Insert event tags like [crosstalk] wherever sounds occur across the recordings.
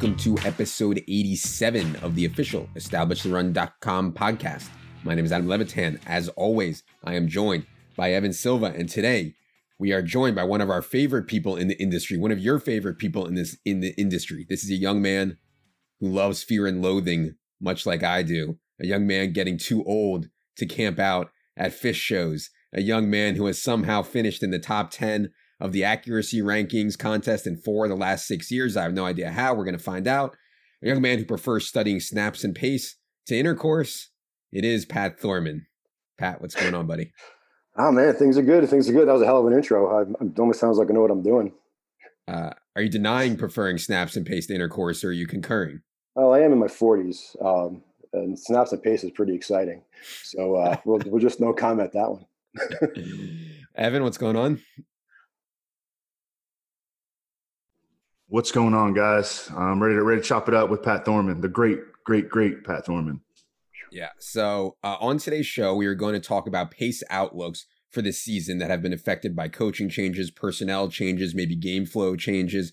Welcome to episode 87 of the official EstablishTheRun.com podcast. My name is Adam Levitan. As always, I am joined by Evan Silva, and today we are joined by one of our favorite people in the industry, one of your favorite people in this in the industry. This is a young man who loves fear and loathing, much like I do. A young man getting too old to camp out at Phish shows. A young man who has somehow finished in the top 10 of the accuracy rankings contest in four of the last six years. I have no idea how. We're going to find out. A young man who prefers studying snaps and pace to intercourse. It is Pat Thorman. Pat, what's going on, buddy? Oh man, things are good. Things are good. That was a hell of an intro. I, it almost sounds like I know what I'm doing. Uh, are you denying preferring snaps and pace to intercourse, or are you concurring? Well, I am in my 40s, um, and snaps and pace is pretty exciting. So uh, [laughs] we'll we'll just no comment that one. [laughs] Evan, what's going on? What's going on, guys? I'm ready to ready to chop it up with Pat Thorman, the great, great, great Pat Thorman. Yeah. So uh, on today's show, we are going to talk about pace outlooks for this season that have been affected by coaching changes, personnel changes, maybe game flow changes.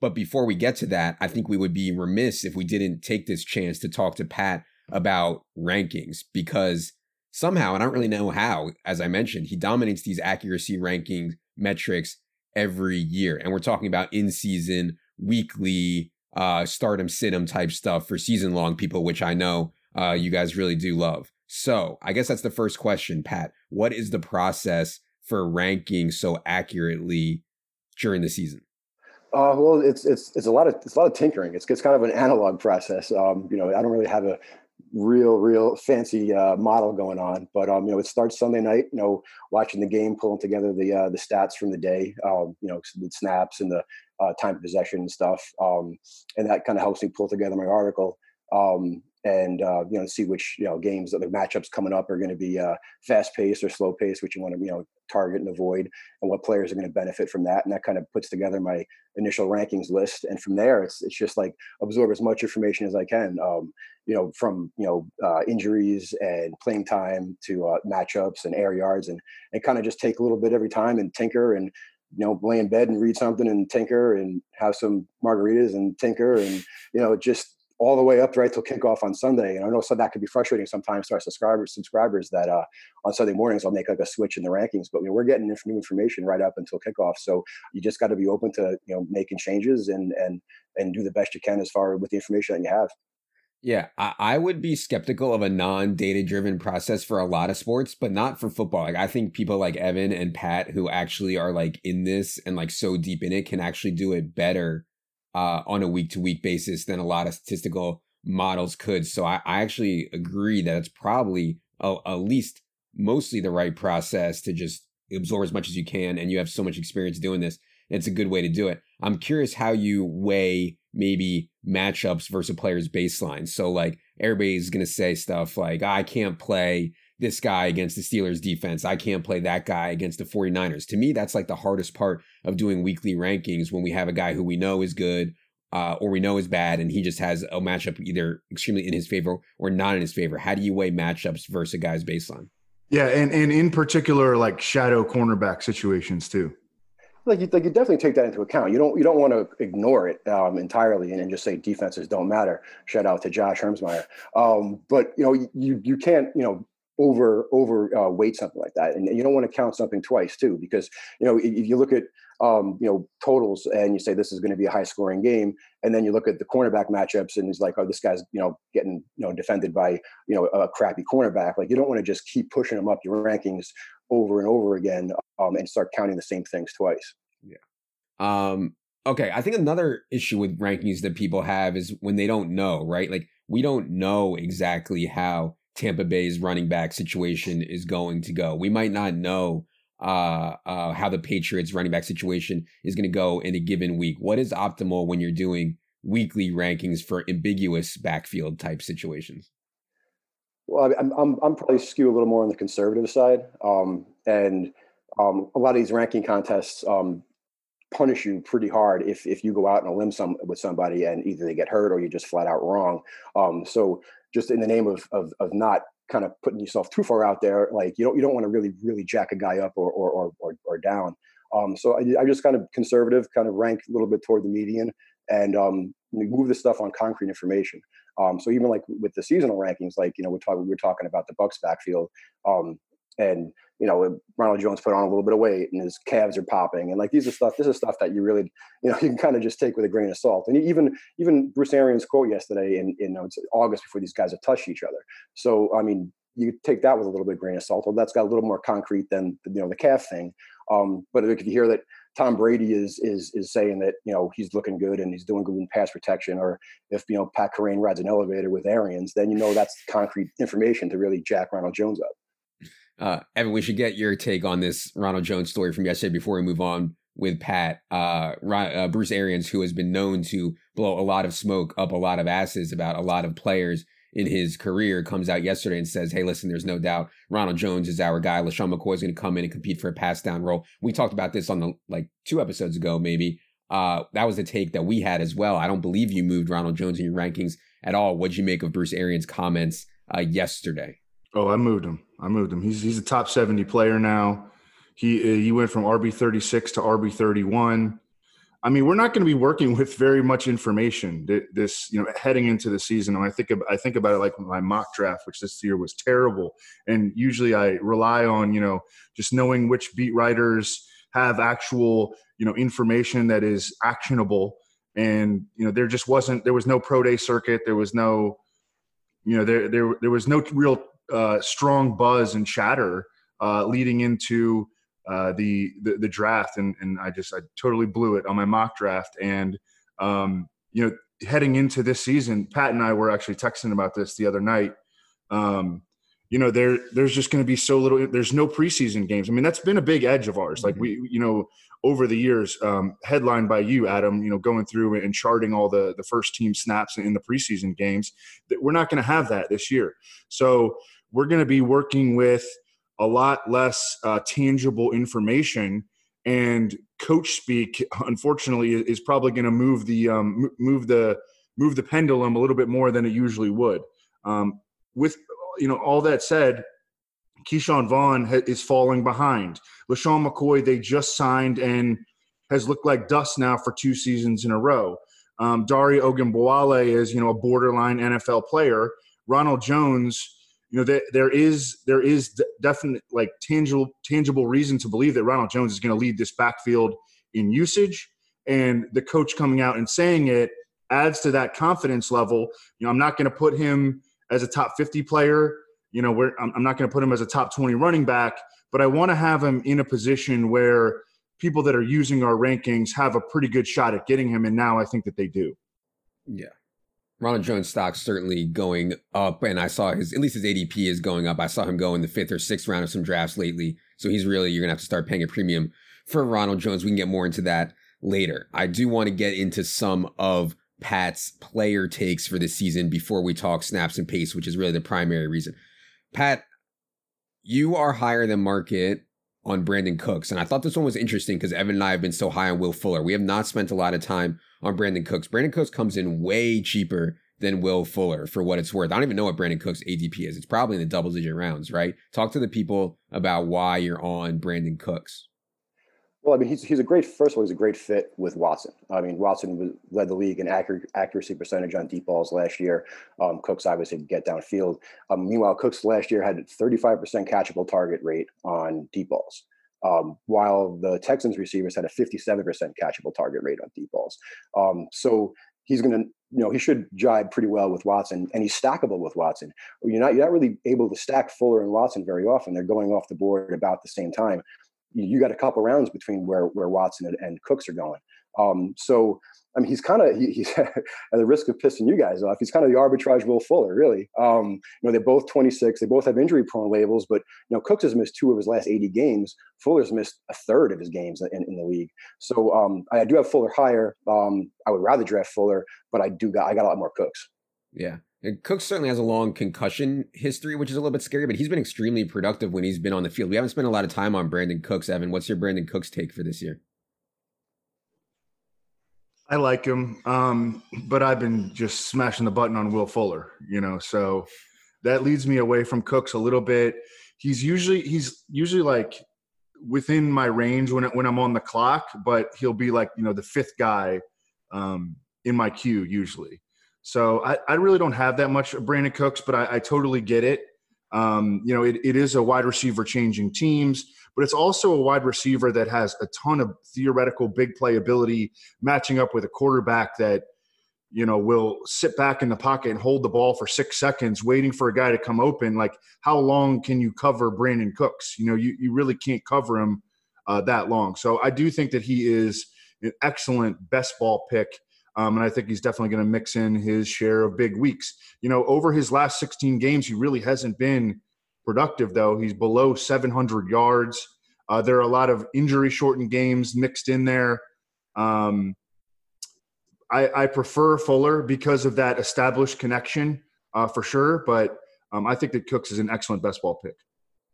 But before we get to that, I think we would be remiss if we didn't take this chance to talk to Pat about rankings because somehow, and I don't really know how, as I mentioned, he dominates these accuracy ranking metrics every year. And we're talking about in season, weekly, uh, stardom, situm type stuff for season long people, which I know uh, you guys really do love. So I guess that's the first question, Pat. What is the process for ranking so accurately during the season? Uh, well, it's it's it's a lot of it's a lot of tinkering. It's it's kind of an analog process. Um, you know, I don't really have a real, real fancy uh, model going on. But um, you know, it starts Sunday night. You know, watching the game, pulling together the uh, the stats from the day. Um, you know, the snaps and the uh, time possession and stuff. Um, and that kind of helps me pull together my article. Um, and uh, you know see which you know games that the matchups coming up are going to be uh, fast paced or slow paced, which you want to you know target and avoid, and what players are going to benefit from that. And that kind of puts together my initial rankings list. And from there, it's it's just like absorb as much information as I can. Um, you know, from you know uh, injuries and playing time to uh, matchups and air yards, and and kind of just take a little bit every time and tinker and you know lay in bed and read something and tinker and have some margaritas and tinker and you know just all the way up right till kickoff on Sunday. And I know so that could be frustrating sometimes to our subscribers subscribers that uh, on Sunday mornings I'll make like a switch in the rankings. But we're getting new information right up until kickoff, so you just got to be open to you know making changes and and and do the best you can as far with the information that you have. Yeah, I, I would be skeptical of a non-data driven process for a lot of sports, but not for football. Like I think people like Evan and Pat who actually are like in this and like so deep in it can actually do it better uh, on a week to week basis than a lot of statistical models could. So I, I actually agree that it's probably at least mostly the right process to just absorb as much as you can. And you have so much experience doing this. It's a good way to do it. I'm curious how you weigh maybe matchups versus player's baseline. So like everybody's to say stuff like, I can't play this guy against the Steelers defense. I can't play that guy against the 49ers. To me, that's like the hardest part of doing weekly rankings when we have a guy who we know is good uh, or we know is bad and he just has a matchup either extremely in his favor or not in his favor. How do you weigh matchups versus a guy's baseline? Yeah, and, and in particular, like shadow cornerback situations too. Like you, like you definitely take that into account. You don't you don't want to ignore it um, entirely and, and, just say defenses don't matter. Shout out to Josh Hermsmeyer. Um, but you know you you can't you know over over uh, weight something like that and you don't want to count something twice too because you know if you look at um, you know totals and you say this is going to be a high scoring game and then you look at the cornerback matchups and it's like oh this guy's you know getting you know defended by you know a crappy cornerback. Like you don't want to just keep pushing them up your rankings over and over again um, and start counting the same things twice. Yeah. Um okay i think another issue with rankings that people have is when they don't know right? Like we don't know exactly how Tampa Bay's running back situation is going to go. We might not know uh, uh, how the Patriots running back situation is going to go in a given week. What is optimal when you're doing weekly rankings for ambiguous backfield type situations? Well, I'm I'm, I'm probably skew a little more on the conservative side, um, and um, a lot of these ranking contests um, punish you pretty hard if if you go out on a limb some with somebody and either they get hurt or you just flat out wrong. Um, so just in the name of of, of not kind of putting yourself too far out there, like you don't you don't want to really really jack a guy up or or or, or, or down. Um, so I, I, just kind of conservative, kind of rank a little bit toward the median, and um, move the stuff on concrete information. Um, so even like with the seasonal rankings, like you know we're talking we're talking about the Bucks backfield, um, and you know Ronald Jones put on a little bit of weight and his calves are popping, and like these are stuff. This is stuff that you really you know [laughs] you can kind of just take with a grain of salt. And even even Bruce Arians' quote yesterday in in you know, August before these guys have touched each other. So I mean you take that with a little bit of grain of salt. Well, that's got a little more concrete than you know the calf thing. Um, but if you hear that Tom Brady is is is saying that you know he's looking good and he's doing good in pass protection, or if you know Pat Kerrane rides an elevator with Arians, then you know that's concrete information to really jack Ronald Jones up. Uh, Evan, we should get your take on this Ronald Jones story from yesterday before we move on with Pat. Uh, uh, Bruce Arians, who has been known to blow a lot of smoke up a lot of asses about a lot of players in his career comes out yesterday and says, Hey, listen, there's no doubt Ronald Jones is our guy. LeSean McCoy is going to come in and compete for a pass down role. We talked about this on the like two episodes ago, maybe. Uh, that was the take that we had as well. I don't believe you moved Ronald Jones in your rankings at all. What'd you make of Bruce Arians' comments uh, yesterday? Oh, I moved him. I moved him. He's he's a top 70 player now. He uh, he went from RB 36 to RB 31. I mean, we're not going to be working [laughs] with very much information this, you know, heading into the season. And I think I think about it like my mock draft, which this year was terrible. And usually I rely on, you know, just knowing which beat writers have actual, you know, information that is actionable. And you know, there just wasn't. There was no pro day circuit. There was no, you know, there there there was no real uh, strong buzz and chatter uh, leading into uh, the, the, the draft, and and I just I totally blew it on my mock draft. And um, you know, heading into this season, Pat and I were actually texting about this the other night. Um, you know, there there's just going to be so little. There's no preseason games. I mean, that's been a big edge of ours. Like we, you know, over the years, um, headlined by you, Adam. You know, going through and charting all the the first team snaps in the preseason games. That we're not going to have that this year. So we're going to be working with a lot less uh, tangible information and coach speak unfortunately is probably going to move the um, move the move the pendulum a little bit more than it usually would um, with you know all that said Ke'Shawn Vaughn ha- is falling behind. LeSean McCoy, they just signed and has looked like dust now for two seasons in a row. Um, Dare Ogunbowale is, you know, a borderline NFL player. Ronald Jones, you know, there, there is there is definite like tangible tangible reason to believe that Ronald Jones is going to lead this backfield in usage, and the coach coming out and saying it adds to that confidence level. You know, I'm not going to put him as a top 50 player. You know, where I'm, I'm not going to put him as a top 20 running back, but I want to have him in a position where people that are using our rankings have a pretty good shot at getting him, and now I think that they do. Yeah. Ronald Jones stock certainly going up, and I saw his at least his ADP is going up. I saw him go in the fifth or sixth round of some drafts lately, so he's really you're gonna have to start paying a premium for Ronald Jones. We can get more into that later. I do want to get into some of Pat's player takes for this season before we talk snaps and pace, which is really the primary reason. Pat, you are higher than market on Brandin Cooks, and I thought this one was interesting because Evan and I have been so high on Will Fuller. We have not spent a lot of time on Brandin Cooks. Brandin Cooks comes in way cheaper than Will Fuller for what it's worth. I don't even know what Brandin Cooks ADP is. It's probably in the double digit rounds, right? Talk to the people about why you're on Brandin Cooks. Well, I mean, he's, he's a great, first of all, he's a great fit with Watson. I mean, Watson led the league in accuracy, percentage on deep balls last year. Um, Cooks obviously get downfield. Um, meanwhile, Cooks last year had 35% catchable target rate on deep balls um, while the Texans receivers had a 57% catchable target rate on deep balls. Um, so he's going to, you know, he should jibe pretty well with Watson, and he's stackable with Watson. You're not, you're not really able to stack Fuller and Watson very often. They're going off the board about the same time. You, got a couple rounds between where where Watson and, and Cooks are going. Um, so I mean, he's kind of he, he's [laughs] at the risk of pissing you guys off. He's kind of the arbitrage Will Fuller, really. Um, you know, they're both 26. They both have injury prone labels, but you know, Cooks has missed two of his last 80 games. Fuller's missed a third of his games in, in the league. So um, I do have Fuller higher. Um, I would rather draft Fuller, but I do got I got a lot more Cooks. Yeah. And Cook certainly has a long concussion history, which is a little bit scary, but he's been extremely productive when he's been on the field. We haven't spent a lot of time on Brandin Cooks, Evan. What's your Brandin Cooks take for this year? I like him, um, but I've been just smashing the button on Will Fuller, you know. So that leads me away from Cooks a little bit. He's usually he's usually like within my range when when I'm on the clock, but he'll be like you know the fifth guy um, in my queue usually. So I, I really don't have that much Brandin Cooks, but I, I totally get it. Um, you know, it, it is a wide receiver changing teams, but it's also a wide receiver that has a ton of theoretical big play ability matching up with a quarterback that you know, will sit back in the pocket and hold the ball for six seconds, waiting for a guy to come open. Like, how long can you cover Brandin Cooks? You know, you, you really can't cover him uh, that long. So I do think that he is an excellent best ball pick. Um, and I think he's definitely going to mix in his share of big weeks. You know, over his last 16 games, he really hasn't been productive, though. He's below 700 yards. Uh, there are a lot of injury shortened games mixed in there. Um, I, I prefer Fuller because of that established connection uh, for sure. But um, I think that Cooks is an excellent best ball pick.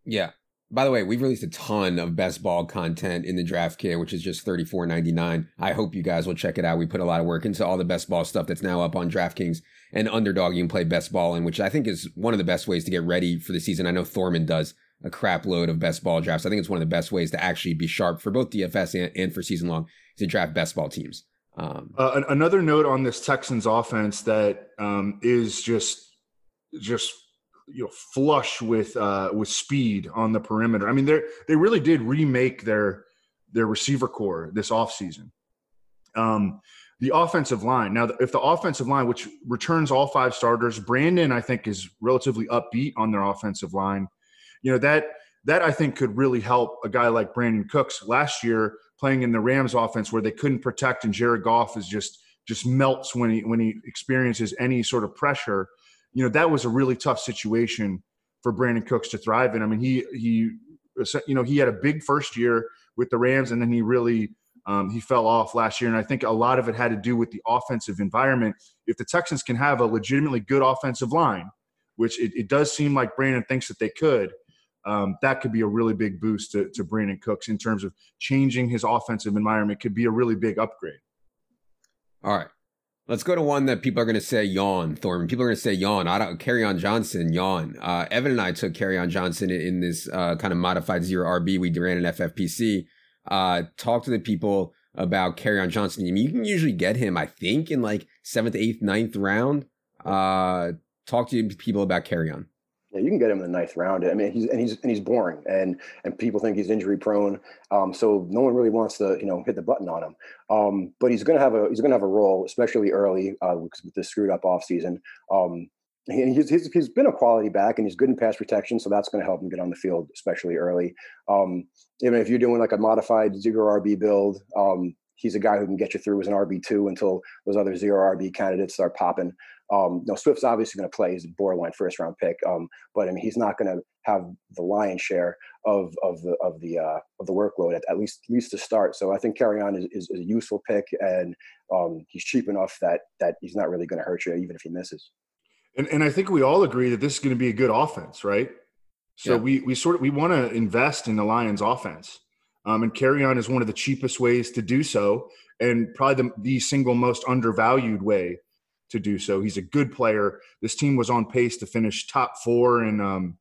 Yeah. By the way, we've released a ton of best ball content in the draft kit, which is just thirty four ninety nine. I hope you guys will check it out. We put a lot of work into all the best ball stuff that's now up on DraftKings and Underdog. You can play best ball in, which I think is one of the best ways to get ready for the season. I know Thorman does a crap load of best ball drafts. I think it's one of the best ways to actually be sharp for both DFS and, and for season long to draft best ball teams. Um, uh, another note on this Texans offense that um, is just just you know flush with uh, with speed on the perimeter. I mean, they they really did remake their their receiver corps this offseason. Um, the offensive line now, if the offensive line, which returns all five starters, Brandon I think is relatively upbeat on their offensive line. You know that that I think could really help a guy like Brandin Cooks last year playing in the Rams offense where they couldn't protect and Jared Goff is just just melts when he when he experiences any sort of pressure. You know, that was a really tough situation for Brandin Cooks to thrive in. I mean, he he you know, he had a big first year with the Rams and then he really um, he fell off last year. And I think a lot of it had to do with the offensive environment. If the Texans can have a legitimately good offensive line, which it, it does seem like Brandon thinks that they could, um, that could be a really big boost to, to Brandin Cooks in terms of changing his offensive environment. Could be a really big upgrade. All right. Let's go to one that people are going to say yawn, Thorman. People are going to say yawn. I don't Kerryon Johnson yawn. Uh, Evan and I took Kerryon Johnson in, this uh, kind of modified zero RB. We ran an FFPC. Uh, talk to the people about Kerryon Johnson. I mean, you can usually get him, I think, in like seventh, eighth, ninth round. Uh, talk to people about Kerryon. Yeah, you can get him in the ninth round. I mean, he's and he's and he's boring, and and people think he's injury prone. Um, so no one really wants to, you know, hit the button on him. Um, but he's to have a he's to have a role, especially early uh, with the screwed up off season. Um, and he's, he's he's been a quality back, and he's good in pass protection, so that's going to help him get on the field, especially early. Um, even if you're doing like a modified zero RB build, um, he's a guy who can get you through as an RB two until those other zero RB candidates start popping. Um, no, Swift's obviously going to play. He's a borderline first round pick, um, but I mean, he's not going to have the lion's share of of the of the uh, of the workload at, at least at least to start. So I think Kerryon is, is, is a useful pick, and um, he's cheap enough that that he's not really going to hurt you even if he misses. And and I think we all agree that this is going to be a good offense, right? So yeah. we we sort of we want to invest in the Lions offense. Um, and Kerryon is one of the cheapest ways to do so, and probably the, the single most undervalued way to do so. He's a good player. This team was on pace to finish top four in um,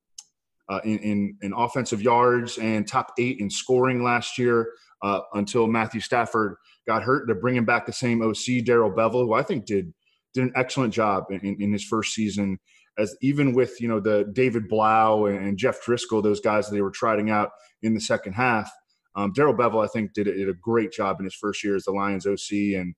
uh, in, in, in offensive yards and top eight in scoring last year uh, until Matthew Stafford got hurt. They're bringing back the same OC, Darrell Bevell, who I think did did an excellent job in, in his first season. As even with you know the David Blough and Jeff Driskel, those guys that they were trotting out in the second half. Um, Darrell Bevell, I think, did, did, a great job in his first year as the Lions OC, and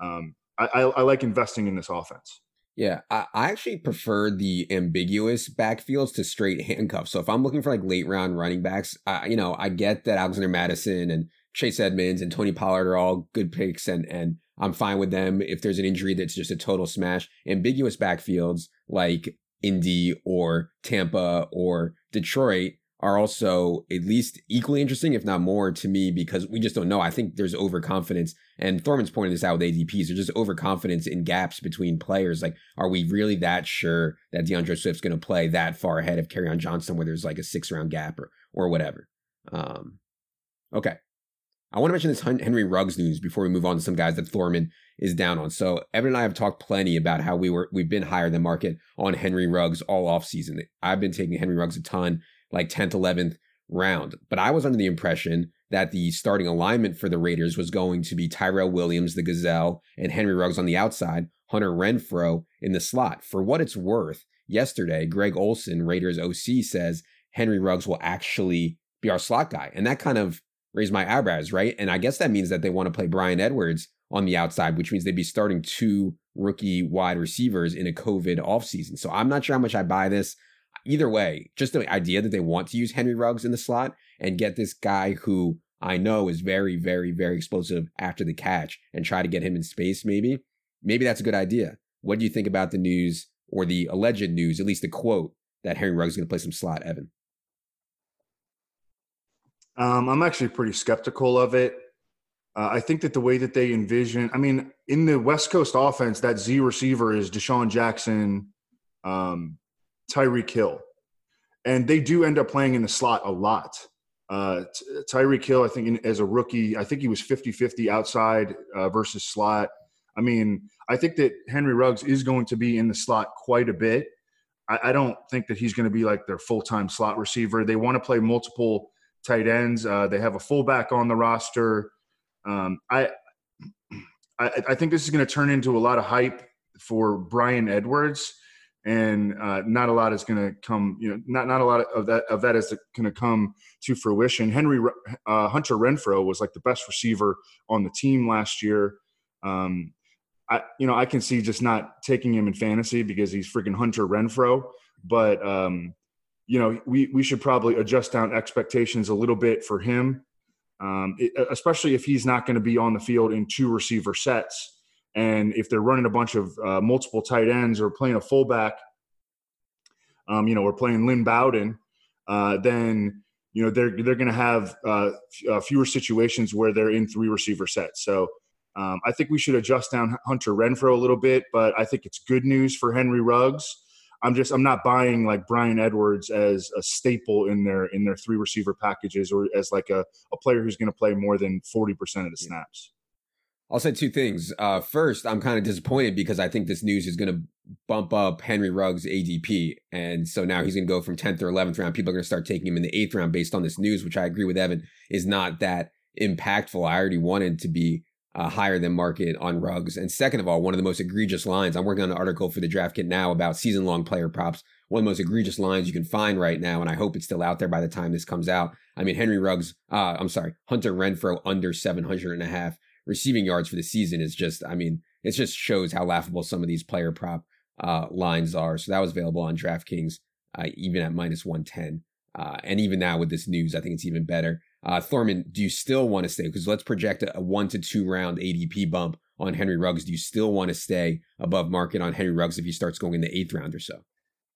um, I, I, I like investing in this offense. Yeah, I, I actually prefer the ambiguous backfields to straight handcuffs. So if I'm looking for like late round running backs, I, you know, I get that Alexander Mattison and Chase Edmonds and Tony Pollard are all good picks, and and I'm fine with them. If there's an injury that's just a total smash, ambiguous backfields like Indy or Tampa or Detroit are also at least equally interesting, if not more, to me because we just don't know. I think there's overconfidence, and Thorman's pointed this out with ADPs. There's just overconfidence in gaps between players. Like, are we really that sure that DeAndre Swift's going to play that far ahead of Kerryon Johnson, where there's like a six round gap or or whatever? Um, okay. I want to mention this Henry Ruggs news before we move on to some guys that Thorman is down on. So Evan and I have talked plenty about how we were we've been higher than market on Henry Ruggs all off season. I've been taking Henry Ruggs a ton like 10th, 11th round. But I was under the impression that the starting alignment for the Raiders was going to be Tyrell Williams, the Gazelle, and Henry Ruggs on the outside, Hunter Renfrow in the slot. For what it's worth, yesterday, Greg Olson, Raiders OC, says Henry Ruggs will actually be our slot guy. And that kind of raised my eyebrows, right? And I guess that means that they want to play Bryan Edwards on the outside, which means they'd be starting two rookie wide receivers in a COVID offseason. So I'm not sure how much I buy this. Either way, just the idea that they want to use Henry Ruggs in the slot and get this guy who I know is very, very, very explosive after the catch and try to get him in space, maybe. Maybe that's a good idea. What do you think about the news or the alleged news, at least the quote, that Henry Ruggs is going to play some slot, Evan? Um, I'm actually pretty skeptical of it. Uh, I think that the way that they envision, I mean, in the West Coast offense, that Z receiver is DeSean Jackson, um, Tyreek Hill. And they do end up playing in the slot a lot. Uh, Tyreek Hill, I think, in, as a rookie, I think he was 50 50 outside uh, versus slot. I mean, I think that Henry Ruggs is going to be in the slot quite a bit. I, I don't think that he's going to be like their full time slot receiver. They want to play multiple tight ends. Uh, they have a fullback on the roster. Um, I, I, I think this is going to turn into a lot of hype for Bryan Edwards, and uh, not a lot is going to come. You know, not not a lot of that of that is going to come to fruition. Henry uh, Hunter Renfrow was like the best receiver on the team last year. Um, I, you know, I can see just not taking him in fantasy because he's freaking Hunter Renfrow, But um, you know, we we should probably adjust down expectations a little bit for him, um, it, especially if he's not going to be on the field in two receiver sets, and if they're running a bunch of uh, multiple tight ends or playing a fullback, um, you know, or playing Lynn Bowden, uh, then you know they're they're going to have uh, uh, fewer situations where they're in three receiver sets. So. Um, I think we should adjust down Hunter Renfrow a little bit, but I think it's good news for Henry Ruggs I'm just I'm not buying like Bryan Edwards as a staple in their in their three receiver packages or as like a, a player who's going to play more than 40% of the snaps. I'll say two things. Uh, first, I'm kind of disappointed because I think this news is going to bump up Henry Ruggs' ADP. And so now he's going to go from 10th or 11th round. People are going to start taking him in the eighth round based on this news, which I agree with Evan is not that impactful. I already wanted to be uh, higher than market on Ruggs. And second of all, one of the most egregious lines. I'm working on an article for the Draft Kit now about season long player props. One of the most egregious lines you can find right now, and I hope it's still out there by the time this comes out. I mean, Henry Ruggs, uh, I'm sorry, Hunter Renfrow under 700 and a half receiving yards for the season is just, I mean, it just shows how laughable some of these player prop uh, lines are. So that was available on DraftKings, uh, even at minus 110. Uh, and even now with this news, I think it's even better. Uh, Thorman, do you still want to stay? Because let's project a, a, one to two round ADP bump on Henry Ruggs. Do you still want to stay above market on Henry Ruggs if he starts going in the eighth round or so?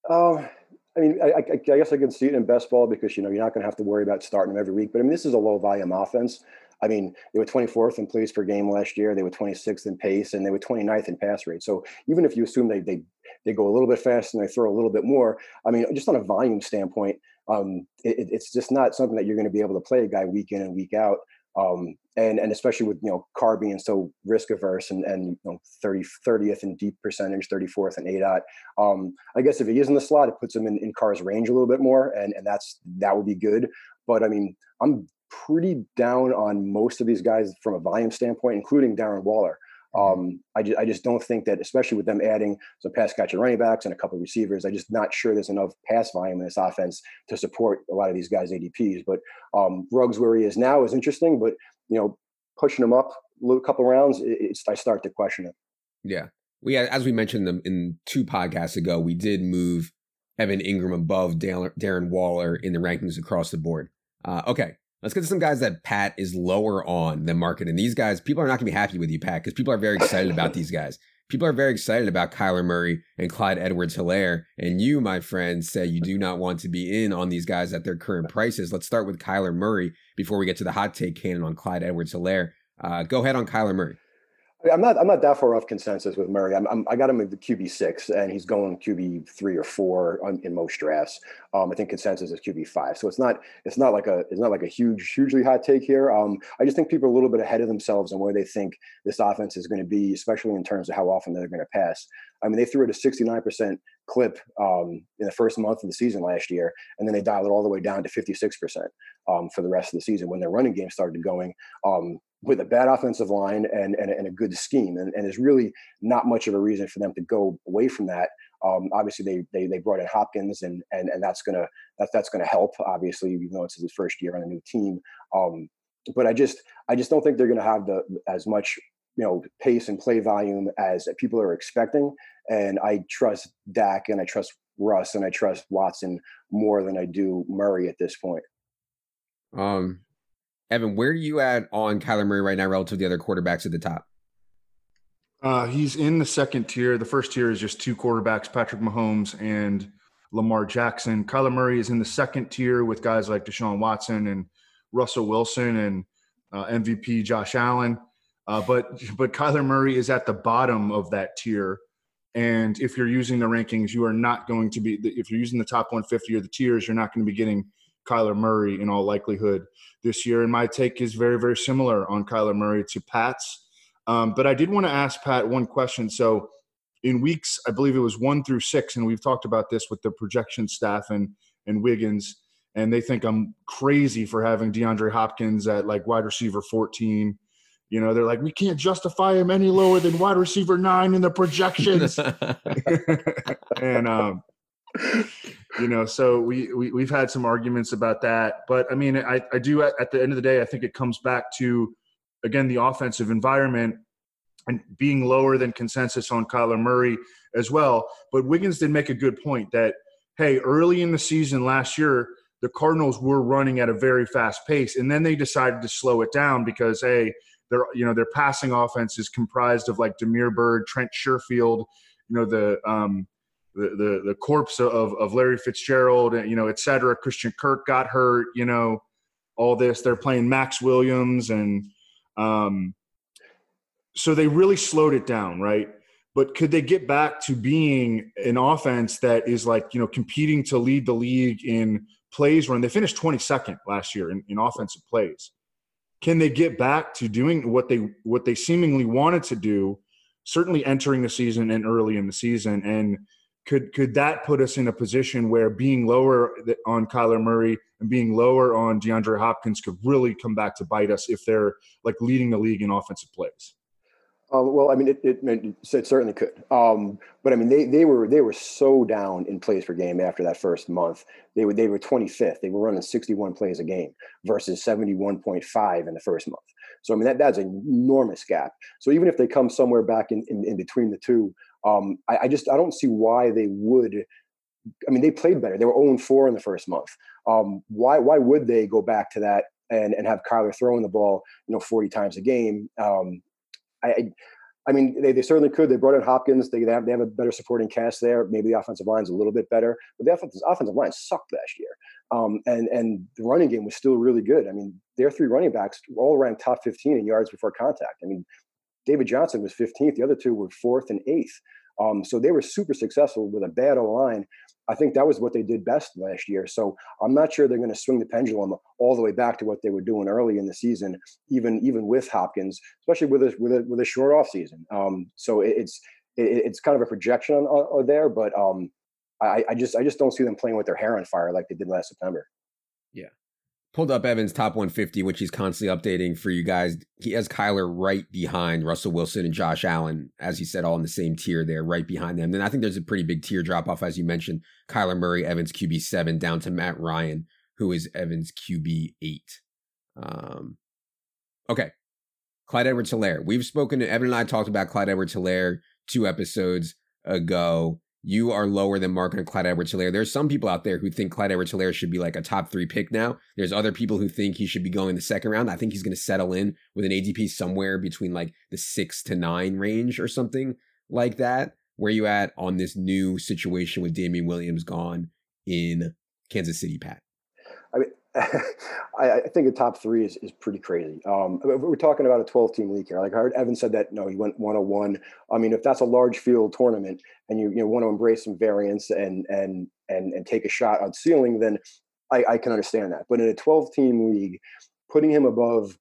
Um, I mean, I, I, I, guess I can see it in best ball because you know you're not going to have to worry about starting him every week. But I mean, this is a low volume offense. I mean, they were 24th in plays per game last year. They were 26th in pace, and they were 29th in pass rate. So even if you assume they they they go a little bit faster and they throw a little bit more, I mean, just on a volume standpoint, um, it, it's just not something that you're going to be able to play a guy week in and week out. Um, and and especially with you know Carr being so risk averse and and you know 30 30th in deep percentage, 34th and ADOT. Um, I guess if he is in the slot, it puts him in, in Carr's range a little bit more, and and that's that would be good. But I mean, I'm pretty down on most of these guys from a volume standpoint, including Darren Waller. Um, I, just, I just don't think that, especially with them adding some pass catcher running backs and a couple of receivers, I'm just not sure there's enough pass volume in this offense to support a lot of these guys' ADPs. But um, Ruggs, where he is now, is interesting. But you know, pushing him up a couple rounds, it, I start to question it. Yeah, we as we mentioned them in two podcasts ago, we did move Evan Engram above Darren Waller in the rankings across the board. Uh, okay, Let's get to some guys that Pat is lower on than market. And these guys, people are not going to be happy with you, Pat, because people are very excited about these guys. People are very excited about Kyler Murray and Clyde Edwards Helaire. And you, my friend, say you do not want to be in on these guys at their current prices. Let's start with Kyler Murray before we get to the hot take cannon on Clyde Edwards Helaire. Uh, go ahead on Kyler Murray. I'm not. I'm not that far off consensus with Murray. I'm, I'm i got him at the QB six, and he's going QB three or four on, in most drafts. Um, I think consensus is QB five. So it's not. It's not like a. It's not like a huge, hugely hot take here. Um, I just think people are a little bit ahead of themselves on where they think this offense is going to be, especially in terms of how often they're going to pass. I mean, they threw it a 69 percent clip um, in the first month of the season last year, and then they dialed it all the way down to 56 percent um, for the rest of the season when their running game started going. With a bad offensive line and, and, and a good scheme. And, and there's really not much of a reason for them to go away from that. Um, obviously, they, they they brought in Hopkins, and and and that's gonna that, that's gonna help. Obviously, even though it's his first year on a new team. Um, but I just I just don't think they're gonna have the as much you know pace and play volume as people are expecting. And I trust Dak and I trust Russ and I trust Watson more than I do Murray at this point. Um, Evan, where are you at on Kyler Murray right now relative to the other quarterbacks at the top? Uh, he's in the second tier. The first tier is just two quarterbacks, Patrick Mahomes and Lamar Jackson. Kyler Murray is in the second tier with guys like Deshaun Watson and Russell Wilson and uh, MVP Josh Allen. Uh, but but Kyler Murray is at the bottom of that tier. And if you're using the rankings, you are not going to be. If you're using the top 150 or the tiers, you're not going to be getting Kyler Murray in all likelihood this year. And my take is very, very similar on Kyler Murray to Pat's. Um, but I did want to ask Pat one question. So in weeks, I believe it was one through six, and we've talked about this with the projection staff and and Wiggins, and they think I'm crazy for having DeAndre Hopkins at like wide receiver 14. You know, they're like, we can't justify him any lower than wide receiver nine in the projections. [laughs] [laughs] and um, [laughs] you know, so we, we we've had some arguments about that, but I mean, I I do at, at the end of the day, I think it comes back to again the offensive environment and being lower than consensus on Kyler Murray as well. But Wiggins did make a good point that hey, early in the season last year, the Cardinals were running at a very fast pace, and then they decided to slow it down because hey, their you know their passing offense is comprised of like Damiere Byrd, Trent Sherfield, you know the um, the, the, the corpse of, of Larry Fitzgerald, you know, et cetera. Christian Kirk got hurt, you know, all this. They're playing Maxx Williams. And um, so they really slowed it down, right? But could they get back to being an offense that is like, you know, competing to lead the league in plays run? They finished 22nd last year in, in offensive plays. Can they get back to doing what they what they seemingly wanted to do, certainly entering the season and early in the season? And could could that put us in a position where being lower on Kyler Murray and being lower on DeAndre Hopkins could really come back to bite us if they're like leading the league in offensive plays? Um, well, I mean, it, it, it, certainly could. Um, but I mean, they, they were they were so down in plays per game after that first month. They were they were 25th. They were running 61 plays a game versus 71.5 in the first month. So I mean, that that's an enormous gap. So even if they come somewhere back in, in, in between the two, um, I, I, just I don't see why they would. I mean, they played better. They were 0 4 in the first month. Um, why why would they go back to that and and have Kyler throwing the ball, you know, 40 times a game? Um, I, I mean, they, they certainly could. They brought in Hopkins. They, they have they have a better supporting cast there. Maybe the offensive line's a little bit better, but the offensive, offensive line sucked last year. Um, and and the running game was still really good. I mean, their three running backs all ranked top 15 in yards before contact. I mean, David Johnson was 15th. The other two were fourth and eighth. Um, so they were super successful with a bad O line. I think that was what they did best last year. So I'm not sure they're going to swing the pendulum all the way back to what they were doing early in the season, even even with Hopkins, especially with a with a, with a short off season. Um, so it, it's it, it's kind of a projection on, on there, but um, I, I just I just don't see them playing with their hair on fire like they did last September. Yeah pulled up Evan's top 150, which he's constantly updating for you guys. He has Kyler right behind Russell Wilson and Josh Allen, as he said, all in the same tier there, right behind them. Then I think there's a pretty big tier drop off, as you mentioned. Kyler Murray, Evans QB seven, down to Matt Ryan, who is Evans QB eight. Um, okay. Clyde Edwards Helaire. We've spoken to Evan and I talked about Clyde Edwards Helaire two episodes ago you are lower than Mark and Clyde Edwards Helaire. There's some people out there who think Clyde Edwards Helaire should be like a top three pick now. There's other people who think he should be going the second round. I think he's going to settle in with an ADP somewhere between like the six to nine range or something like that. Where you at on this new situation with Damien Williams gone in Kansas City, Pat? [laughs] I I, think the top three is, is pretty crazy. Um, we're talking about a 12 team league here. Like I heard Evan said that, no, he went 101. I mean, if that's a large field tournament and you, you know, want to embrace some variance and, and, and, and take a shot on ceiling, then I, I can understand that. But in a 12 team league, putting him above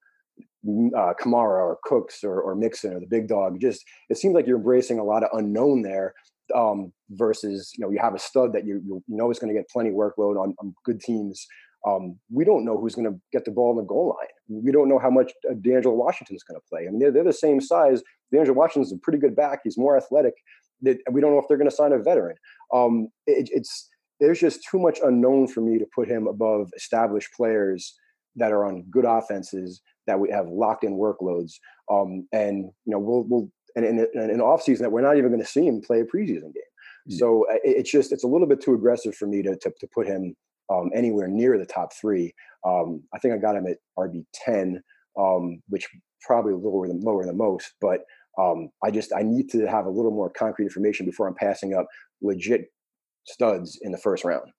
mm, uh, Kamara or Cooks or, or Mixon or the big dog, just, it seems like you're embracing a lot of unknown there um, versus, you know, you have a stud that you, you know is going to get plenty workload on, on good teams um, we don't know who's going to get the ball in the goal line. We don't know how much uh, DeAndre Washington is going to play. I mean, they're, they're the same size. DeAndre Washington's a pretty good back. He's more athletic. That we don't know if they're going to sign a veteran. Um, it, it's there's just too much unknown for me to put him above established players that are on good offenses that we have locked in workloads. Um, and you know, we'll we'll and in an off season that we're not even going to see him play a preseason game. Mm-hmm. So uh, it, it's just it's a little bit too aggressive for me to to, to put him um, anywhere near the top three. Um, I think I got him at RB ten, um, which probably lower than lower than most. But um, I just I need to have a little more concrete information before I'm passing up legit studs in the first round.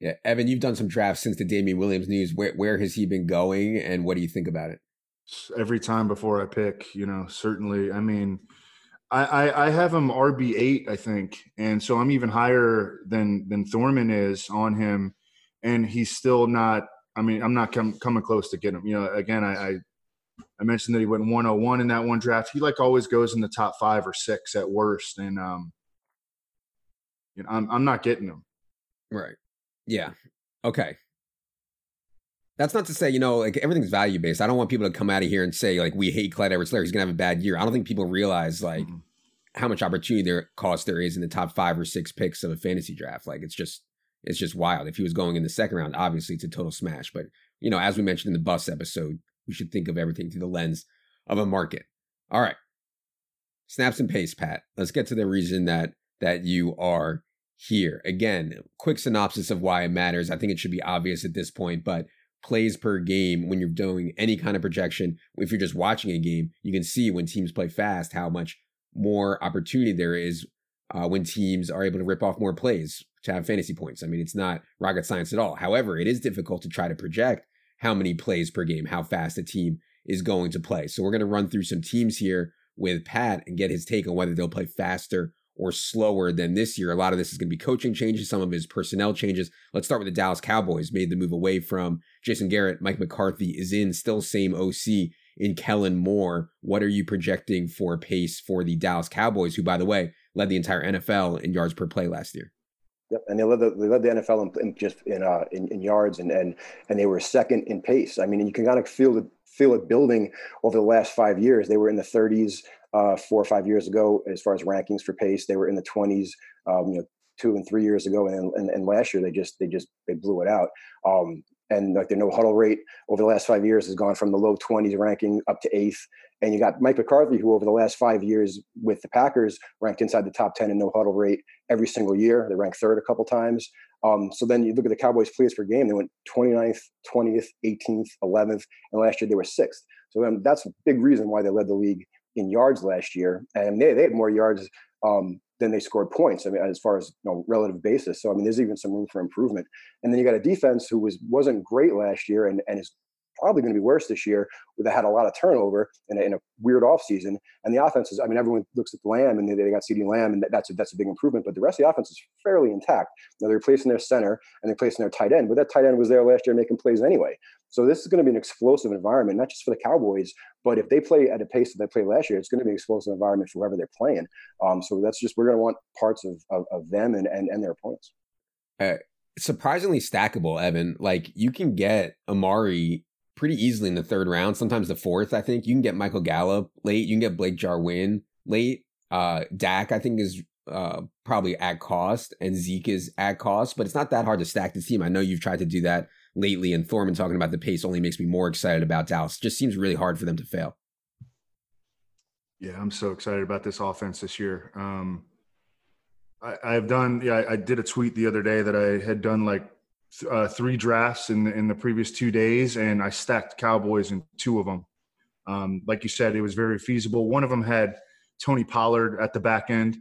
Yeah, Evan, you've done some drafts since the Damien Williams news. Where where has he been going, and what do you think about it? Every time before I pick, you know, certainly. I mean, I, I, have him RB eight, I think, and so I'm even higher than than Thorman is on him, and he's still not. I mean, I'm not com- coming close to get him. You know, again, I, I I mentioned that he went 101 in that one draft. He like always goes in the top five or six at worst, and um, you know, I'm I'm not getting him. Right. Yeah. Okay. That's not to say, you know, like everything's value based. I don't want people to come out of here and say like we hate Clyde Edwards-Helaire. He's gonna have a bad year. I don't think people realize like mm-hmm. how much opportunity there cost there is in the top five or six picks of a fantasy draft. Like it's just it's just wild. If he was going in the second round, obviously it's a total smash. But you know, as we mentioned in the bus episode, we should think of everything through the lens of a market. All right. Snaps and paste, Pat. Let's get to the reason that that you are here. Again, quick synopsis of why it matters. I think it should be obvious at this point, but plays per game when you're doing any kind of projection. If you're just watching a game, you can see when teams play fast how much more opportunity there is uh, when teams are able to rip off more plays to have fantasy points. I mean, it's not rocket science at all. However, it is difficult to try to project how many plays per game, how fast a team is going to play. So we're going to run through some teams here with Pat and get his take on whether they'll play faster or slower than this year. A lot of this is going to be coaching changes, some of his personnel changes. Let's start with the Dallas Cowboys, made the move away from Jason Garrett. Mike McCarthy is in, still same OC in Kellen Moore. What are you projecting for pace for the Dallas Cowboys, who, by the way, led the entire NFL in yards per play last year? Yep, and they led the they led the NFL in, in just in, uh, in, in yards and and and they were second in pace. I mean, you can kind of feel the feel it building over the last five years. They were in the 30s uh, four or five years ago as far as rankings for pace. They were in the 20s, um, you know, two and three years ago, and, and, and last year they just they just they blew it out. Um, and like their no huddle rate over the last five years has gone from the low 20s ranking up to eighth. And you got Mike McCarthy, who over the last five years with the Packers ranked inside the top 10 in no huddle rate every single year. They ranked third a couple times. Um, so then you look at the Cowboys plays per game, they went 29th, 20th, 18th, 11th, and last year they were sixth. So um, that's a big reason why they led the league in yards last year, and they, they had more yards um, than they scored points. I mean, as far as you know, relative basis. So I mean, there's even some room for improvement. And then you got a defense who was wasn't great last year and, and is probably going to be worse this year. They had a lot of turnover in a, in a weird offseason. And the offense is, I mean, everyone looks at Lamb and they, they got CeeDee Lamb, and that's a, that's a big improvement. But the rest of the offense is fairly intact. Now they're replacing their center and they're replacing their tight end, but that tight end was there last year making plays anyway. So this is going to be an explosive environment, not just for the Cowboys, but if they play at a pace that they played last year, it's going to be an explosive environment for whoever they're playing. Um, so that's just we're going to want parts of, of, of them and, and and their opponents. Uh, surprisingly stackable, Evan. Like you can get Amari pretty easily in the third round, sometimes the fourth. I think you can get Michael Gallup late. You can get Blake Jarwin late. Uh, Dak, I think, is uh, probably at cost, and Zeke is at cost, but it's not that hard to stack the team. I know you've tried to do that lately, and Thorman talking about the pace only makes me more excited about Dallas. Just seems really hard for them to fail. Yeah, I'm so excited about this offense this year. Um, I, have done, yeah, I, I, did a tweet the other day that I had done like uh, three drafts in the, in the previous two days, and I stacked Cowboys in two of them. Um, like you said, it was very feasible. One of them had Tony Pollard at the back end,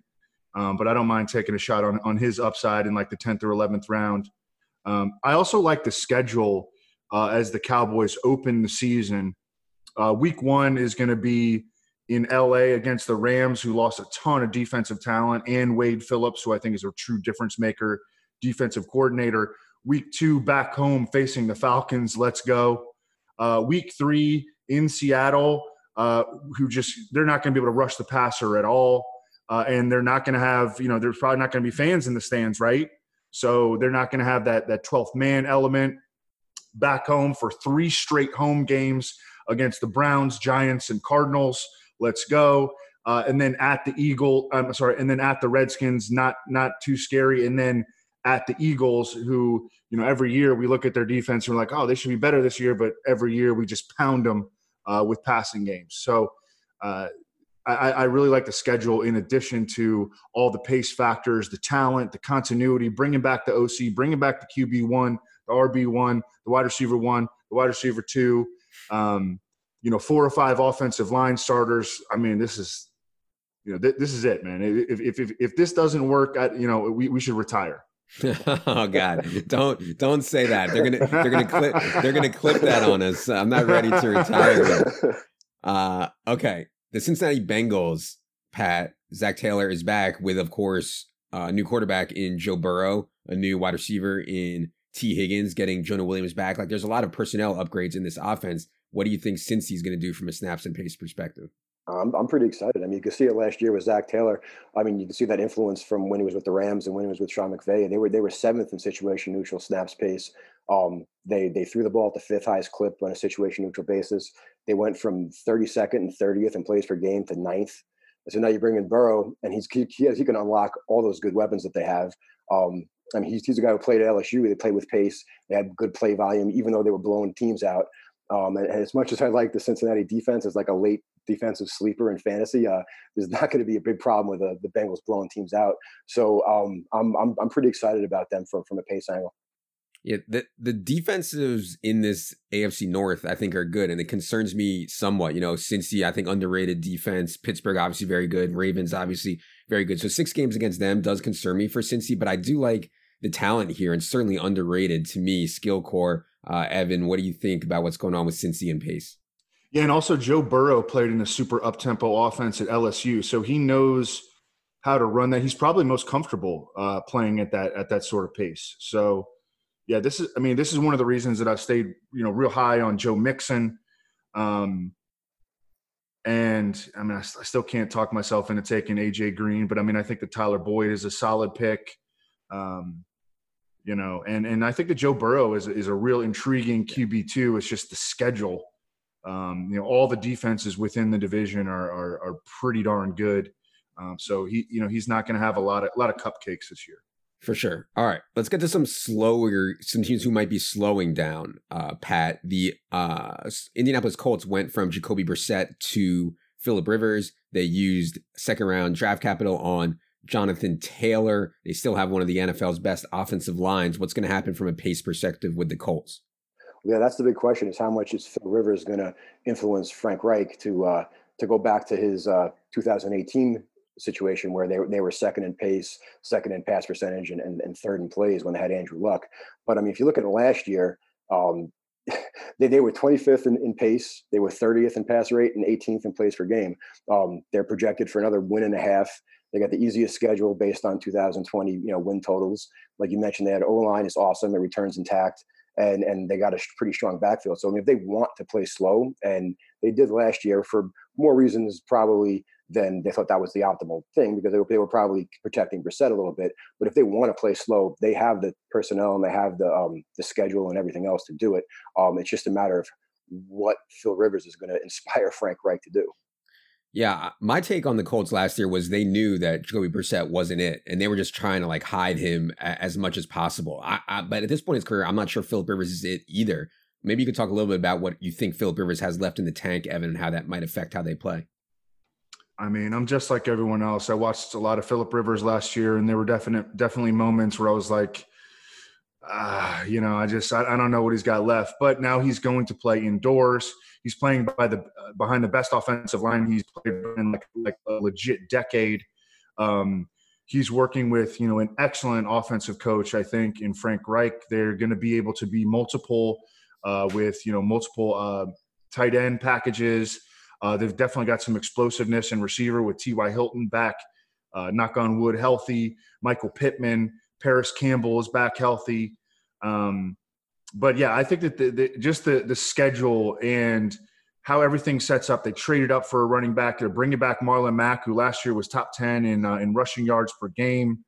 um, but I don't mind taking a shot on on his upside in like the 10th or 11th round. Um, I also like the schedule uh, as the Cowboys open the season. Uh, week one is going to be in LA against the Rams, who lost a ton of defensive talent, and Wade Phillips, who I think is a true difference maker, defensive coordinator. Week two, back home facing the Falcons. Let's go. Uh, week three in Seattle, uh, who just, they're not going to be able to rush the passer at all. Uh, and they're not going to have, you know, there's probably not going to be fans in the stands, right? So they're not going to have that that 12th man element back home for three straight home games against the Browns, Giants, and Cardinals. Let's go. Uh, and then at the Eagle, I'm sorry, and then at the Redskins, not not too scary. And then at the Eagles, who you know every year we look at their defense and we're like, oh, they should be better this year, but every year we just pound them uh, with passing games. So uh, I, I, really like the schedule in addition to all the pace factors, the talent, the continuity, bringing back the OC, bringing back the QB one, the RB one, the wide receiver one, the wide receiver two, um, you know, four or five offensive line starters. I mean, this is, you know, th- this is it, man. If, if, if, if this doesn't work, I, you know, we, we should retire. Oh God! Don't don't say that. They're gonna they're gonna clip they're gonna clip that on us. I'm not ready to retire. Uh, okay, the Cincinnati Bengals, Pat, Zac Taylor is back with, of course, a new quarterback in Joe Burrow, a new wide receiver in Tee Higgins, getting Jonah Williams back. Like there's a lot of personnel upgrades in this offense. What do you think Cincy's going to do from a snaps and pace perspective? I'm, I'm pretty excited. I mean, you could see it last year with Zac Taylor. I mean, you can see that influence from when he was with the Rams and when he was with Sean McVay. They were they were seventh in situation neutral snaps pace. Um, they they threw the ball at the fifth highest clip on a situation neutral basis. They went from 32nd and 30th in plays per game to ninth. so now you bring in Burrow, and he's he, he can unlock all those good weapons that they have. Um, I mean, he's, he's a guy who played at LSU. They played with pace. They had good play volume, even though they were blowing teams out. Um, and, and, as much as I like the Cincinnati defense as like a late defensive sleeper in fantasy, uh, there's [laughs] not going to be a big problem with the, the Bengals blowing teams out. So um, I'm, I'm I'm pretty excited about them from from a pace angle. Yeah, the the defensives in this AFC North, I think, are good, and it concerns me somewhat. You know, Cincy, I think, underrated defense. Pittsburgh, obviously, very good. Ravens, obviously, very good. So six games against them does concern me for Cincy, but I do like the talent here, and certainly underrated to me. Skill corps. Uh, Evan, what do you think about what's going on with Cincy and pace? Yeah, and also Joe Burrow played in a super up tempo offense at LSU, so he knows how to run that. He's probably most comfortable uh, playing at that at that sort of pace. So yeah, this is. I mean, this is one of the reasons that I've stayed, you know, real high on Joe Mixon. Um, and I mean, I, I, still can't talk myself into taking AJ Green, but I mean, I think that Tyler Boyd is a solid pick. Um, you know, and and I think that Joe Burrow is is a real intriguing QB too. It's just the schedule. Um, you know, all the defenses within the division are are, are pretty darn good. Um, so he, you know, he's not going to have a lot of a lot of cupcakes this year. For sure. All right, let's get to some slower, some teams who might be slowing down. Uh, Pat, the uh, Indianapolis Colts went from Jacoby Brissett to Philip Rivers. They used second round draft capital on Jonathan Taylor. They still have one of the NFL's best offensive lines. What's going to happen from a pace perspective with the Colts? Yeah, that's the big question: is how much is Phil Rivers going to influence Frank Reich to uh, to go back to his uh, 2018 situation where they, they were second in pace, second in pass percentage, and, and, and third in plays when they had Andrew Luck. But I mean, if you look at last year, um, [laughs] they, they were 25th in, in, pace, they were 30th in pass rate, and 18th in plays per game. Um, they're projected for another win and a half. They got the easiest schedule based on 2020, you know, win totals. Like you mentioned, they had O line is awesome, it returns intact, and and they got a pretty strong backfield. So I mean, if they want to play slow, and they did last year for more reasons probably than they thought that was the optimal thing because they were, they were probably protecting Brissett a little bit. But if they want to play slow, they have the personnel and they have the um, the schedule and everything else to do it. Um, it's just a matter of what Phil Rivers is going [laughs] to inspire Frank Reich to do. Yeah, my take on the Colts last year was they knew that Jacoby Brissett wasn't it, and they were just trying to like hide him as much as possible. I, I, but at this point in his career, I'm not sure Philip Rivers is it either. Maybe you could talk a little bit about what you think Philip Rivers has left in the tank, Evan, and how that might affect how they play. I mean, I'm just like everyone else. I watched a lot of Philip Rivers last year, and there were definite, definitely moments where I was like, ah, you know, I just, I, I, don't know what he's got left. But now he's going to play indoors. He's playing by the uh, behind the best offensive line he's played in like like a legit decade. Um, he's working with you know an excellent offensive coach, I think, in Frank Reich. They're going to be able to be multiple uh, with you know multiple uh, tight end packages. Uh, they've definitely got some explosiveness and receiver with T.Y. Hilton back, uh, knock on wood, healthy. Michael Pittman, Parris Campbell is back healthy. Um, but yeah, I think that the, the, just the the schedule and how everything sets up. They traded up for a running back. They're bringing back Marlon Mack, who last year was top ten in uh, in rushing yards per game,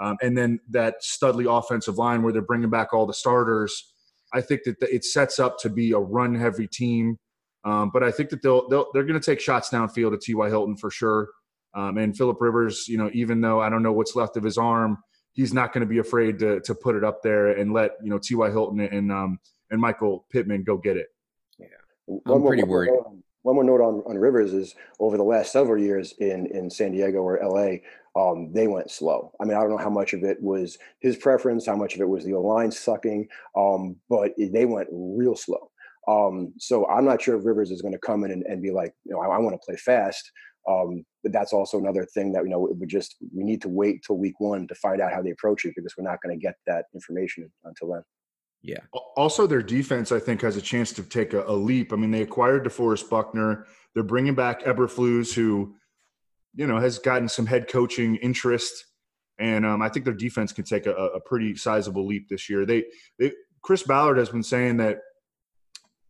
um, and then that Studley offensive line where they're bringing back all the starters. I think that it sets up to be a run heavy team. Um, but I think that they'll, they'll they're going to take shots downfield at T.Y. Hilton for sure. Um, and Philip Rivers, you know, even though I don't know what's left of his arm, he's not going to be afraid to to put it up there and let you know T.Y. Hilton and um, and Michael Pittman go get it. Yeah, I'm pretty one worried. One more note on, on Rivers is over the last several years in in San Diego or L.A. Um, they went slow. I mean, I don't know how much of it was his preference, how much of it was the line sucking, um, but they went real slow. Um, so I'm not sure if Rivers is going to come in and, and, be like, you know, I, I want to play fast. Um, but that's also another thing that you know we just we need to wait till week one to find out how they approach it because we're not going to get that information until then. Yeah. Also, their defense, I think, has a chance to take a, a leap. I mean, they acquired DeForest Buckner. They're bringing back Eberflus, who, you know, has gotten some head coaching interest, and um, I think their defense can take a, a pretty sizable leap this year. They, they, Chris Ballard has been saying that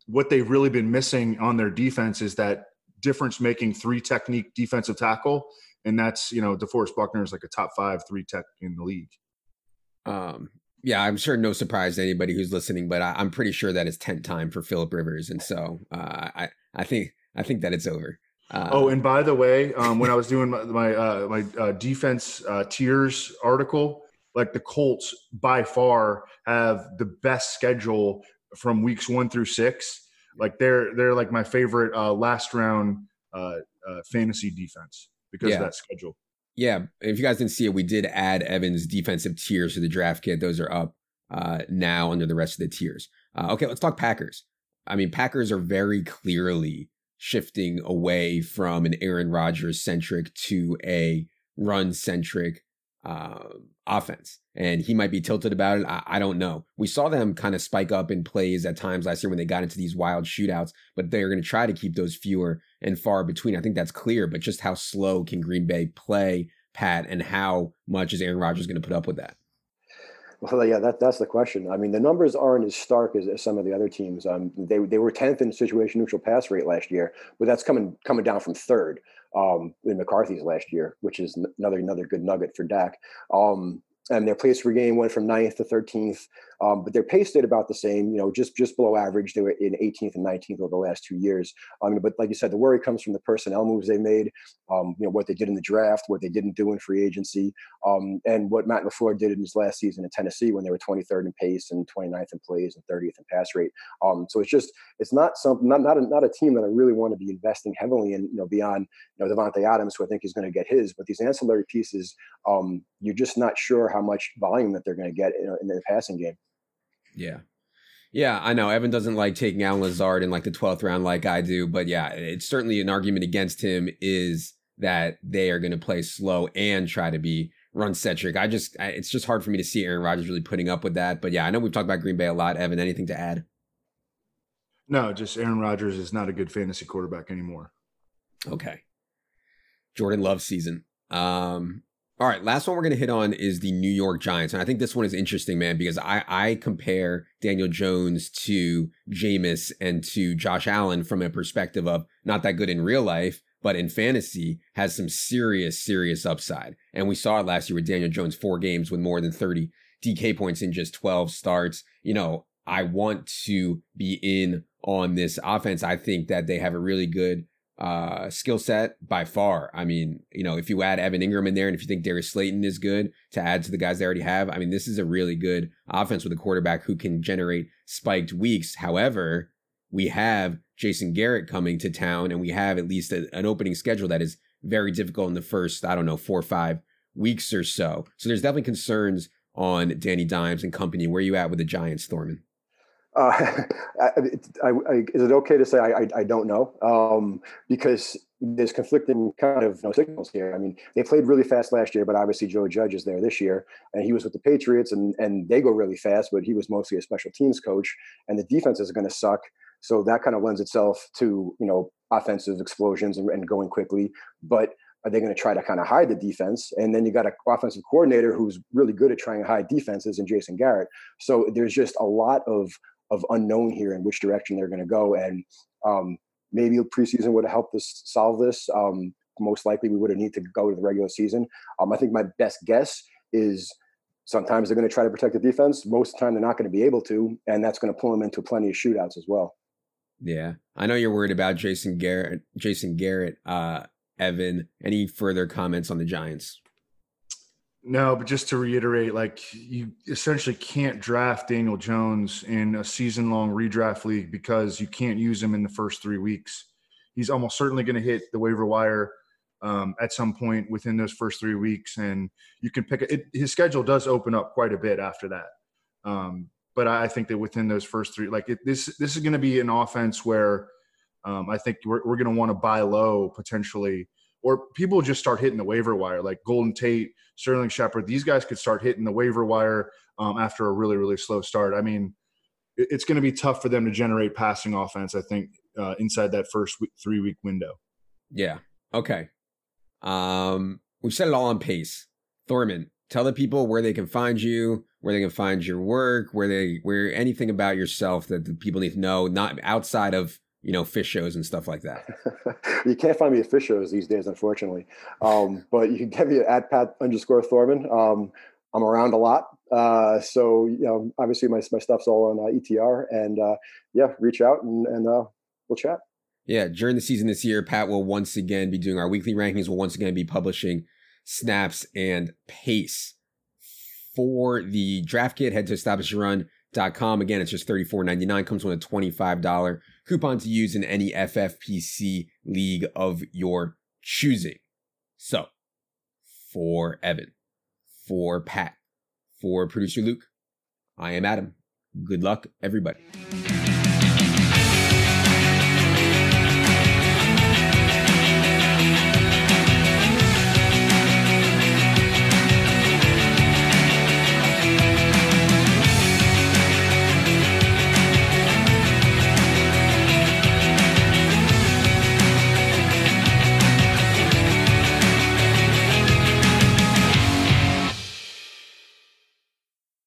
what they've really been missing on their defense is that difference making three technique defensive tackle. And that's, you know, DeForest Buckner is like a top five three tech in the league. Um, yeah, I'm sure no surprise to anybody who's listening, but I, am pretty sure that is tent time for Philip Rivers, and so uh, I I think I think that it's over. Uh, oh, and by the way, um, when I was doing my my, uh, my uh, defense uh, tiers article, like the Colts by far have the best schedule from weeks one through six. Like they're they're like my favorite uh, last round uh, uh, fantasy defense because yeah. of that schedule. Yeah, if you guys didn't see it, we did add Evan's defensive tiers to the draft kit. Those are up uh, now under the rest of the tiers. Uh, okay, let's talk Packers. I mean, Packers are very clearly shifting away from an Aaron Rodgers centric to a run centric uh, offense. And he might be tilted about it. I, I, don't know. We saw them kind of spike up in plays at times last year when they got into these wild shootouts, but they're going to try to keep those fewer and far between. I think that's clear, but just how slow can Green Bay play, Pat, and how much is Aaron Rodgers going to put up with that? Well, yeah, that, that's the question. I mean, the numbers aren't as stark as, as some of the other teams. Um, they they were tenth in situation neutral pass rate last year, but that's coming coming down from third um, in McCarthy's last year, which is another another good nugget for Dak. Um, and their place per game went from 9th to 13th. Um, but their pace stayed about the same, you know, just just below average. They were in 18th and 19th over the last two years. Um, but like you said, the worry comes from the personnel moves they made, um, you know, what they did in the draft, what they didn't do in free agency, um, and what Matt LaFleur did in his last season in Tennessee when they were 23rd in pace and 29th in plays and 30th in pass rate. Um, so it's just it's not something not not a, not a team that I really want to be investing heavily in, you know, beyond you know Davante Adams, who I think is going to get his. But these ancillary pieces, um, you're just not sure how much volume that they're going to get in, in the passing game. Yeah. Yeah, I know. Evan doesn't like taking Allen Lazard in like the 12th round like I do, but yeah, it's certainly an argument against him is that they are going to play slow and try to be run centric. I just, it's just hard for me to see Aaron Rodgers really putting up with that. But yeah, I know we've talked about Green Bay a lot. Evan, anything to add? No, just Aaron Rodgers is not a good fantasy quarterback anymore. Okay. Jordan Love season. Um, all right, last one we're going to hit on is the New York Giants. And I think this one is interesting, man, because I, I compare Daniel Jones to Jameis and to Josh Allen from a perspective of not that good in real life, but in fantasy has some serious, serious upside. And we saw it last year with Daniel Jones, four games with more than 30 DK points in just 12 starts. You know, I want to be in on this offense. I think that they have a really good uh, skill set by far. I mean, you know, if you add Evan Engram in there and if you think Darius Slayton is good to add to the guys they already have, I mean, this is a really good offense with a quarterback who can generate spiked weeks. However, we have Jason Garrett coming to town and we have at least a, an opening schedule that is very difficult in the first, I don't know, four or five weeks or so. So there's definitely concerns on Danny Dimes and company. Where you at with the Giants, Thorman? Uh, [laughs] I, I, is it okay to say I, I don't know? Um, because there's conflicting kind of you know, signals here. I mean, they played really fast last year, but obviously Joe Judge is there this year, and he was with the Patriots, and and they go really fast, but he was mostly a special teams coach, and the defense is going to suck. So that kind of lends itself to you know offensive explosions and, and going quickly. But are they going to try to kind of hide the defense? And then you got an offensive coordinator who's really good at trying to hide defenses, and Jason Garrett. So there's just a lot of of unknown here in which direction they're going to go, and um, maybe preseason would have helped us solve this. Um, most likely, we would have need to go to the regular season. Um, I think my best guess is sometimes they're going to try to protect the defense. Most of the time, they're not going to be able to, and that's going to pull them into plenty of shootouts as well. Yeah, I know you're worried about Jason Garrett. Jason Garrett, uh, Evan. Any further comments on the Giants? No, but just to reiterate, like you essentially can't draft Daniel Jones in a season-long redraft league because you can't use him in the first three weeks. He's almost certainly going to hit the waiver wire um, at some point within those first three weeks, and you can pick it. His schedule does open up quite a bit after that. Um, but I think that within those first three, like it, this, this is going to be an offense where um, I think we're, we're going to want to buy low potentially, or people just start hitting the waiver wire, like Golden Tate, Sterling Shepard. These guys could start hitting the waiver wire um, after a really, really slow start. I mean, it's going to be tough for them to generate passing offense. I think uh, inside that first three week window. Yeah. Okay. Um, we've set it all on pace. Thorman, tell the people where they can find you, where they can find your work, where they where anything about yourself that the people need to know, not outside of you know Phish shows and stuff like that. [laughs] you can't find me at Phish shows these days, unfortunately. Um, but you can get me at pat underscore Thorman. Um, I'm around a lot, uh, so you know, obviously my my stuff's all on uh, ETR, and uh, yeah, reach out and and uh, we'll chat. Yeah, during the season this year, Pat will once again be doing our weekly rankings. We'll once again be publishing snaps, and pace. For the draft kit, head to establishyourrun.com. Again, it's just $34.99. Comes with a $25 coupon to use in any FFPC league of your choosing. So, for Evan, for Pat, for producer Luke, I am Adam. Good luck, everybody.